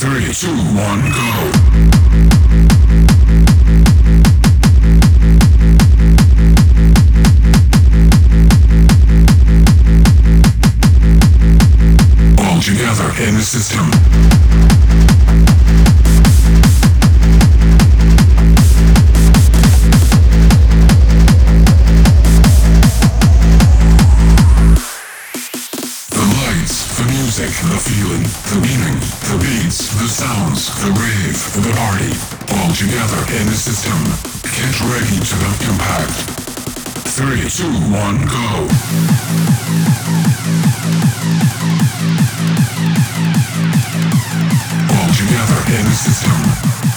Three, two, one, go. All together in the system. The music, the feeling, the meaning, the beats, the sounds, the rave, the party. All together in the system. Get ready to the impact. Three, two, one, go. All together in the system.